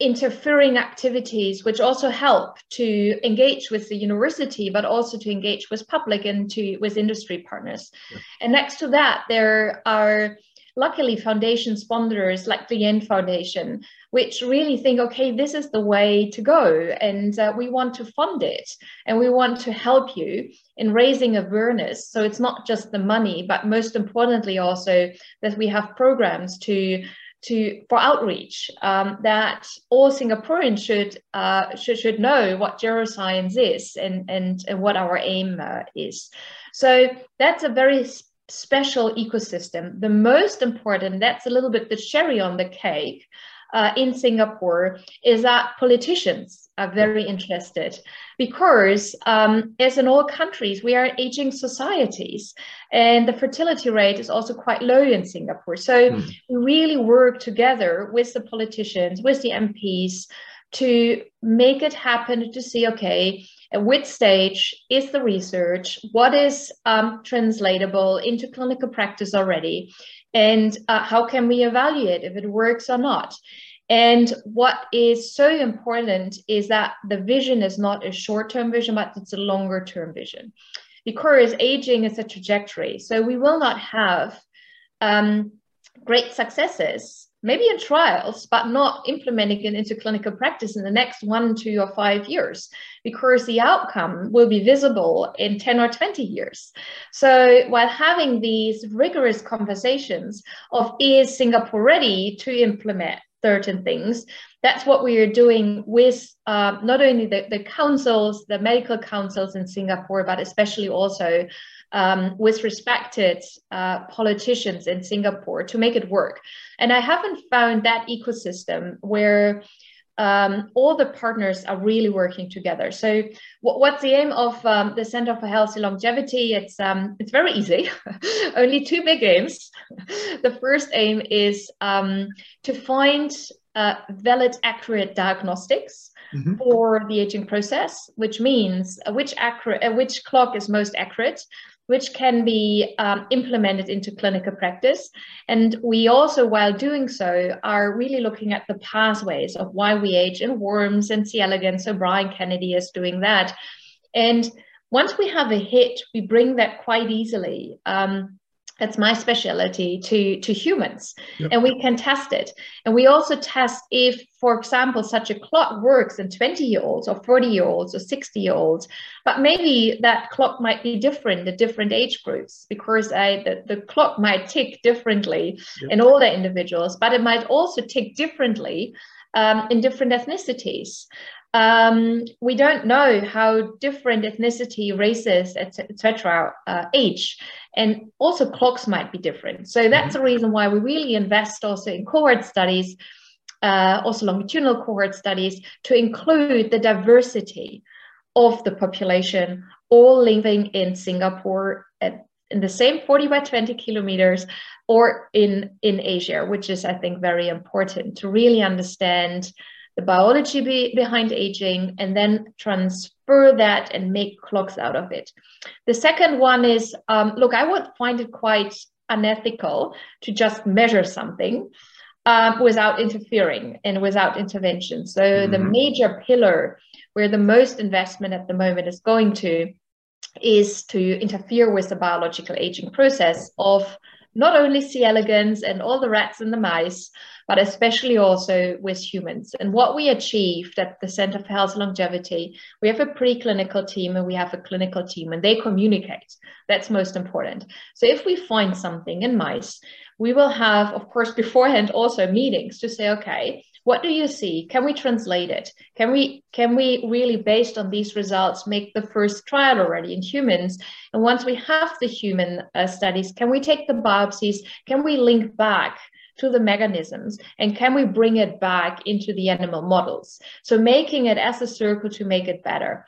interfering activities which also help to engage with the university but also to engage with public and to with industry partners yeah. and next to that there are luckily foundation sponsors like the Yen Foundation, which really think, okay, this is the way to go, and uh, we want to fund it, and we want to help you in raising awareness. So it's not just the money, but most importantly also that we have programs to to for outreach um, that all Singaporeans should uh, should should know what geroscience is and and, and what our aim uh, is. So that's a very special ecosystem. The most important, that's a little bit the cherry on the cake, uh, in Singapore is that politicians are very interested because, um, as in all countries, we are aging societies and the fertility rate is also quite low in Singapore. So mm. we really work together with the politicians, with the MPs to make it happen to see, okay, at which stage is the research? What is um, translatable into clinical practice already? And uh, how can we evaluate if it works or not? And what is so important is that the vision is not a short-term vision but it's a longer term vision. Because aging is a trajectory so we will not have um, great successes maybe in trials, but not implementing it into clinical practice in the next one, two, or five years, because the outcome will be visible in 10 or 20 years. So while having these rigorous conversations of is Singapore ready to implement certain things, that's what we are doing with uh, not only the, the councils, the medical councils in Singapore, but especially also um, with respected uh, politicians in Singapore to make it work. And I haven't found that ecosystem where um, all the partners are really working together. So, what's the aim of um, the Center for Healthy Longevity? It's um, it's very easy. Only two big aims. the first aim is um, to find uh, valid, accurate diagnostics. Mm-hmm. For the aging process, which means uh, which accurate, uh, which clock is most accurate, which can be um, implemented into clinical practice. And we also, while doing so, are really looking at the pathways of why we age in worms and C. elegans. So Brian Kennedy is doing that. And once we have a hit, we bring that quite easily. Um, that's my specialty to to humans yep. and we can test it and we also test if for example such a clock works in 20 year olds or 40 year olds or 60 year olds but maybe that clock might be different at different age groups because I, the, the clock might tick differently yep. in older individuals but it might also tick differently um, in different ethnicities um, we don't know how different ethnicity, races, etc., uh, age, and also clocks might be different. So that's mm-hmm. the reason why we really invest also in cohort studies, uh, also longitudinal cohort studies, to include the diversity of the population, all living in Singapore at, in the same 40 by 20 kilometers or in in Asia, which is I think very important to really understand the biology be, behind aging, and then transfer that and make clocks out of it. The second one is um, look, I would find it quite unethical to just measure something um, without interfering and without intervention. So, mm-hmm. the major pillar where the most investment at the moment is going to is to interfere with the biological aging process of not only C. elegans and all the rats and the mice, but especially also with humans. And what we achieved at the Center for Health Longevity, we have a preclinical team and we have a clinical team, and they communicate. That's most important. So if we find something in mice, we will have, of course, beforehand also meetings to say, okay, what do you see can we translate it can we can we really based on these results make the first trial already in humans and once we have the human uh, studies can we take the biopsies can we link back to the mechanisms and can we bring it back into the animal models? So making it as a circle to make it better.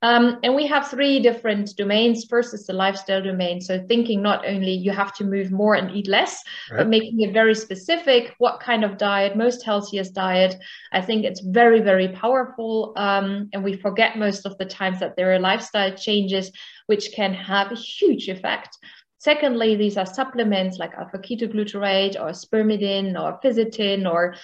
Um, and we have three different domains. First is the lifestyle domain. So thinking not only you have to move more and eat less, right. but making it very specific. What kind of diet, most healthiest diet? I think it's very, very powerful. Um, and we forget most of the times that there are lifestyle changes which can have a huge effect. Secondly, these are supplements like alpha ketoglutarate or spermidine or fisetin or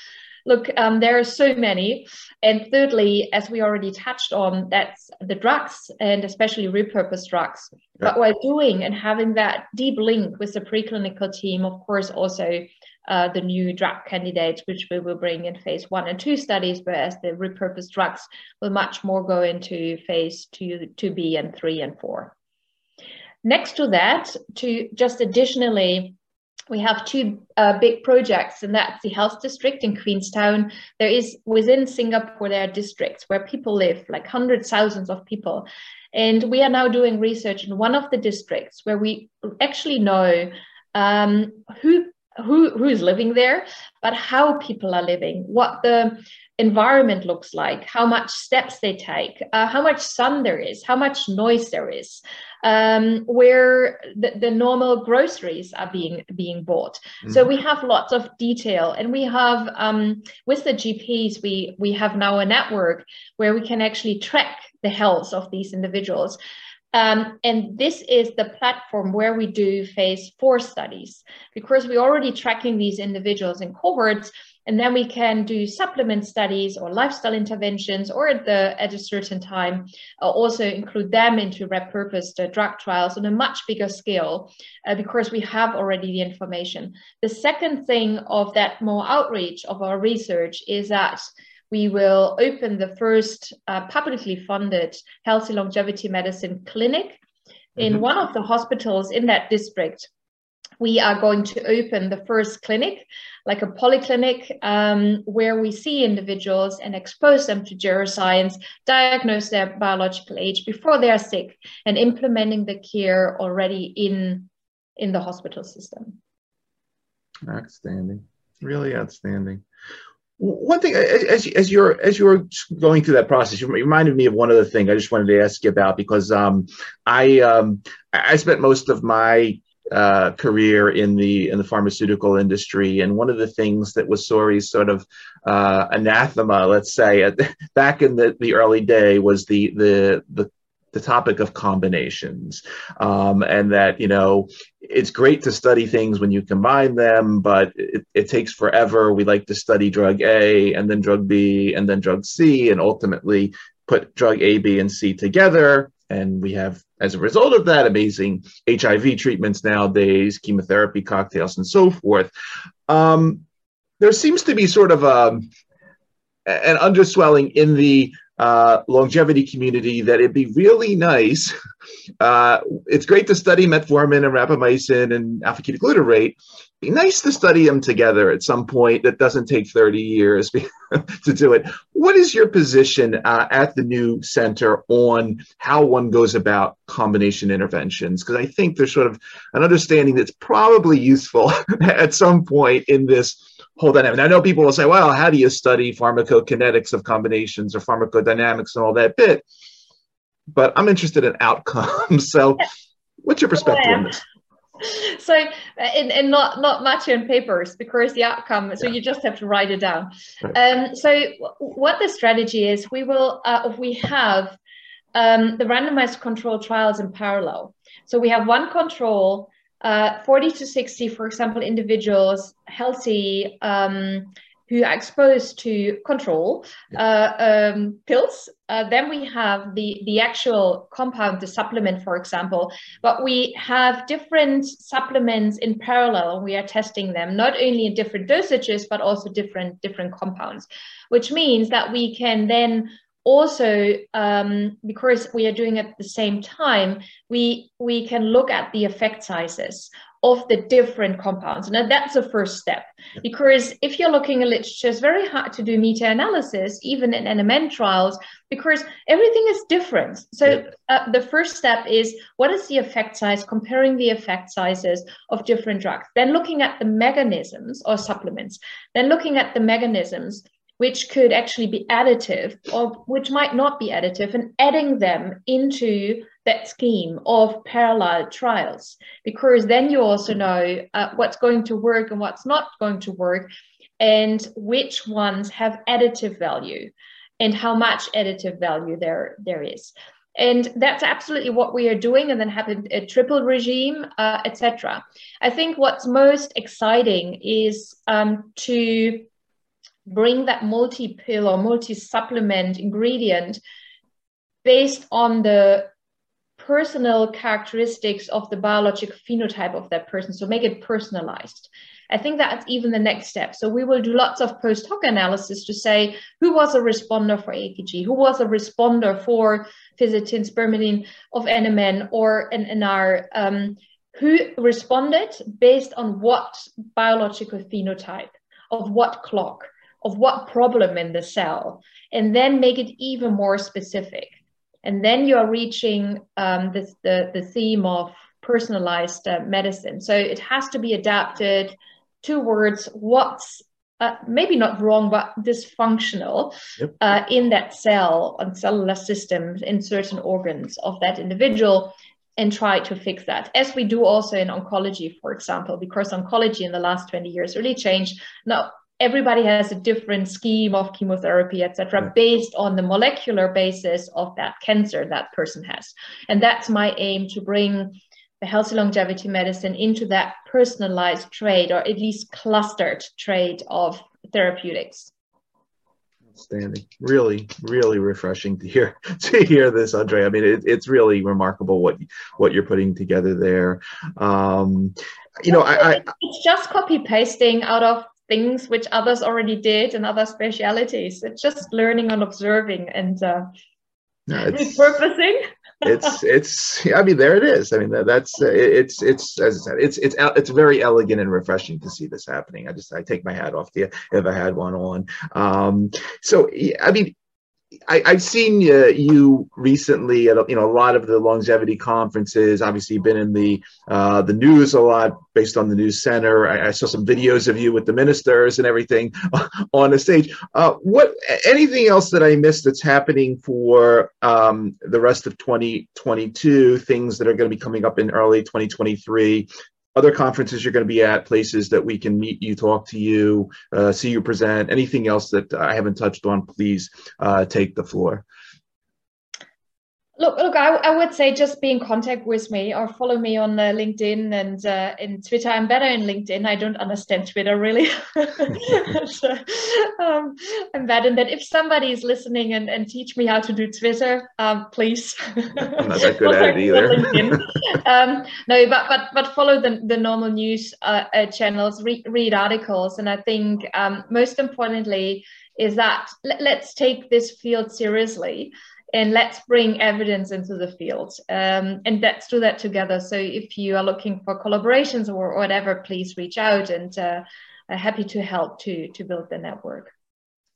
Look, um, there are so many. And thirdly, as we already touched on, that's the drugs and especially repurposed drugs. Yeah. But while doing and having that deep link with the preclinical team, of course, also uh, the new drug candidates, which we will bring in phase one and two studies, whereas the repurposed drugs will much more go into phase two, 2B and three and four. Next to that, to just additionally we have two uh, big projects, and that's the health district in Queenstown. There is within Singapore, there are districts where people live, like hundreds, thousands of people. And we are now doing research in one of the districts where we actually know um, who who who is living there, but how people are living, what the environment looks like, how much steps they take, uh, how much sun there is, how much noise there is, um, where the, the, normal groceries are being being bought. Mm-hmm. So we have lots of detail, and we have um, with the GPs we we have now a network where we can actually track the health of these individuals. Um, and this is the platform where we do phase four studies because we're already tracking these individuals in cohorts and then we can do supplement studies or lifestyle interventions or at the at a certain time uh, also include them into repurposed uh, drug trials on a much bigger scale uh, because we have already the information. The second thing of that more outreach of our research is that we will open the first uh, publicly funded healthy longevity medicine clinic in mm-hmm. one of the hospitals in that district we are going to open the first clinic, like a polyclinic, um, where we see individuals and expose them to geroscience, diagnose their biological age before they are sick, and implementing the care already in in the hospital system. Outstanding, really outstanding. One thing, as as you're as you're going through that process, you reminded me of one other thing I just wanted to ask you about because um, I um, I spent most of my uh, career in the in the pharmaceutical industry, and one of the things that was sort of uh, anathema, let's say, at, back in the, the early day, was the the the the topic of combinations. Um, and that you know it's great to study things when you combine them but it, it, takes forever. We like to study drug a and then drug b and then drug c and ultimately put drug a b and c together. And we have, as a result of that, amazing HIV treatments nowadays, chemotherapy cocktails, and so forth. Um, there seems to be sort of a, an underswelling in the uh, longevity community that it'd be really nice. Uh, it's great to study metformin and rapamycin and alpha ketoglutarate, be nice to study them together at some point that doesn't take 30 years to do it. What is your position uh, at the new center on how one goes about combination interventions? Because I think there's sort of an understanding that's probably useful at some point in this whole dynamic. And I know people will say, well, how do you study pharmacokinetics of combinations or pharmacodynamics and all that bit? But I'm interested in outcomes. So, what's your perspective on this? so and, and not not much in papers because the outcome so yeah. you just have to write it down right. um, so what the strategy is we will uh, we have um, the randomized control trials in parallel so we have one control uh, 40 to 60 for example individuals healthy um, who are exposed to control uh, um, pills. Uh, then we have the, the actual compound, the supplement, for example. But we have different supplements in parallel. We are testing them not only in different dosages, but also different different compounds, which means that we can then also um, because we are doing it at the same time we we can look at the effect sizes of the different compounds. And that's the first step. Because if you're looking at literature, it's very hard to do meta analysis, even in NMN trials, because everything is different. So uh, the first step is what is the effect size, comparing the effect sizes of different drugs. Then looking at the mechanisms or supplements. Then looking at the mechanisms which could actually be additive or which might not be additive and adding them into that scheme of parallel trials. Because then you also know uh, what's going to work and what's not going to work and which ones have additive value and how much additive value there there is. And that's absolutely what we are doing and then have a, triple regime uh, etc i think what's most exciting is um, to bring that multi pill or multi supplement ingredient based on the personal characteristics of the biologic phenotype of that person. So make it personalized. I think that's even the next step. So we will do lots of post hoc analysis to say who was a responder for AKG, who was a responder for fisetin, spermidine of NMN or NR, um, who responded based on what biological phenotype of what clock of what problem in the cell and then make it even more specific. And then you are reaching um, this, the, the theme of personalized uh, medicine. So it has to be adapted towards what's uh, maybe not wrong but dysfunctional yep. uh, in that cell and cellular systems in certain organs of that individual and try to fix that. As we do also in oncology for example because oncology in the last 20 years really changed. Now everybody has a different scheme of chemotherapy, etc., right. based on the molecular basis of that cancer that person has. And that's my aim to bring the healthy longevity medicine into that personalized trade or at least clustered trade of therapeutics. Outstanding. Really, really refreshing to hear to hear this, Andre. I mean, it, it's really remarkable what what you're putting together there. Um, you know, I, I, it's just copy pasting out of things which others already did and other specialities. It's just learning and observing and uh, no, it's, repurposing. it's it's I mean there it is. I mean that, that's uh, it's it's as I said it's it's it's very elegant and refreshing to see this happening. I just I take my hat off to you if I had one on. Um, so I mean I, have seen uh, you recently at you know a lot of the longevity conferences. Obviously, you've been in the uh, the news a lot based on the news center. I, I, saw some videos of you with the ministers and everything on the stage. Uh, what anything else that I missed that's happening for um, the rest of 2022? Things that are going to be coming up in early 2023 other conferences you're going to be at, places that we can meet you, talk to you, uh, see you present, anything else that I haven't touched on, please uh, take the floor. Look, look, I, I, would say just be in contact with me or follow me on uh, LinkedIn and uh, in Twitter. I'm better in LinkedIn. I don't understand Twitter really. so, um, I'm bad in that. If somebody is listening and, and teach me how to do Twitter, um, please. I'm not that good at it either. um, no, but but but follow the the normal news uh, uh channels, read, read articles, and I think um, most importantly is that let, let's take this field seriously and let's bring evidence into the field um, and let's do that together. So if you are looking for collaborations or whatever please reach out and uh, happy to help to to build the network.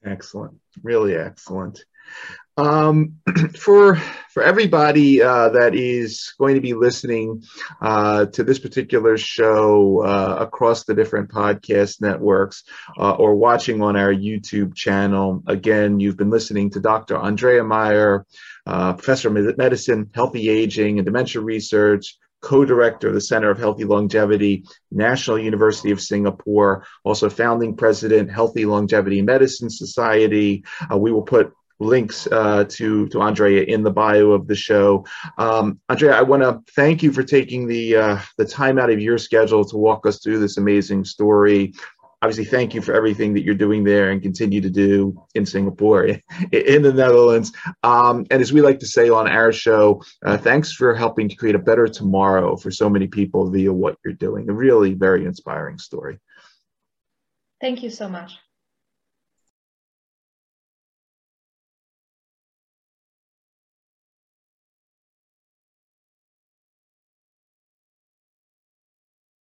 Excellent. Really excellent um, for for everybody uh, that is going to be listening uh, to this particular show uh, across the different podcast networks uh, or watching on our YouTube channel, again, you've been listening to Dr. Andrea Maier, uh, professor of medicine, healthy aging, and dementia research. Co-director of the Center of Healthy Longevity, National University of Singapore, also founding president, Healthy Longevity Medicine Society. Uh, we will put links uh, to to Andrea in the bio of the show. Um, Andrea, I want to thank you for taking the uh, the time out of your schedule to walk us through this amazing story. Obviously, thank you for everything that you're doing there and continue to do in Singapore, in the Netherlands. Um, and as we like to say on our show, uh, thanks for helping to create a better tomorrow for so many people via what you're doing. A really very inspiring story. Thank you so much.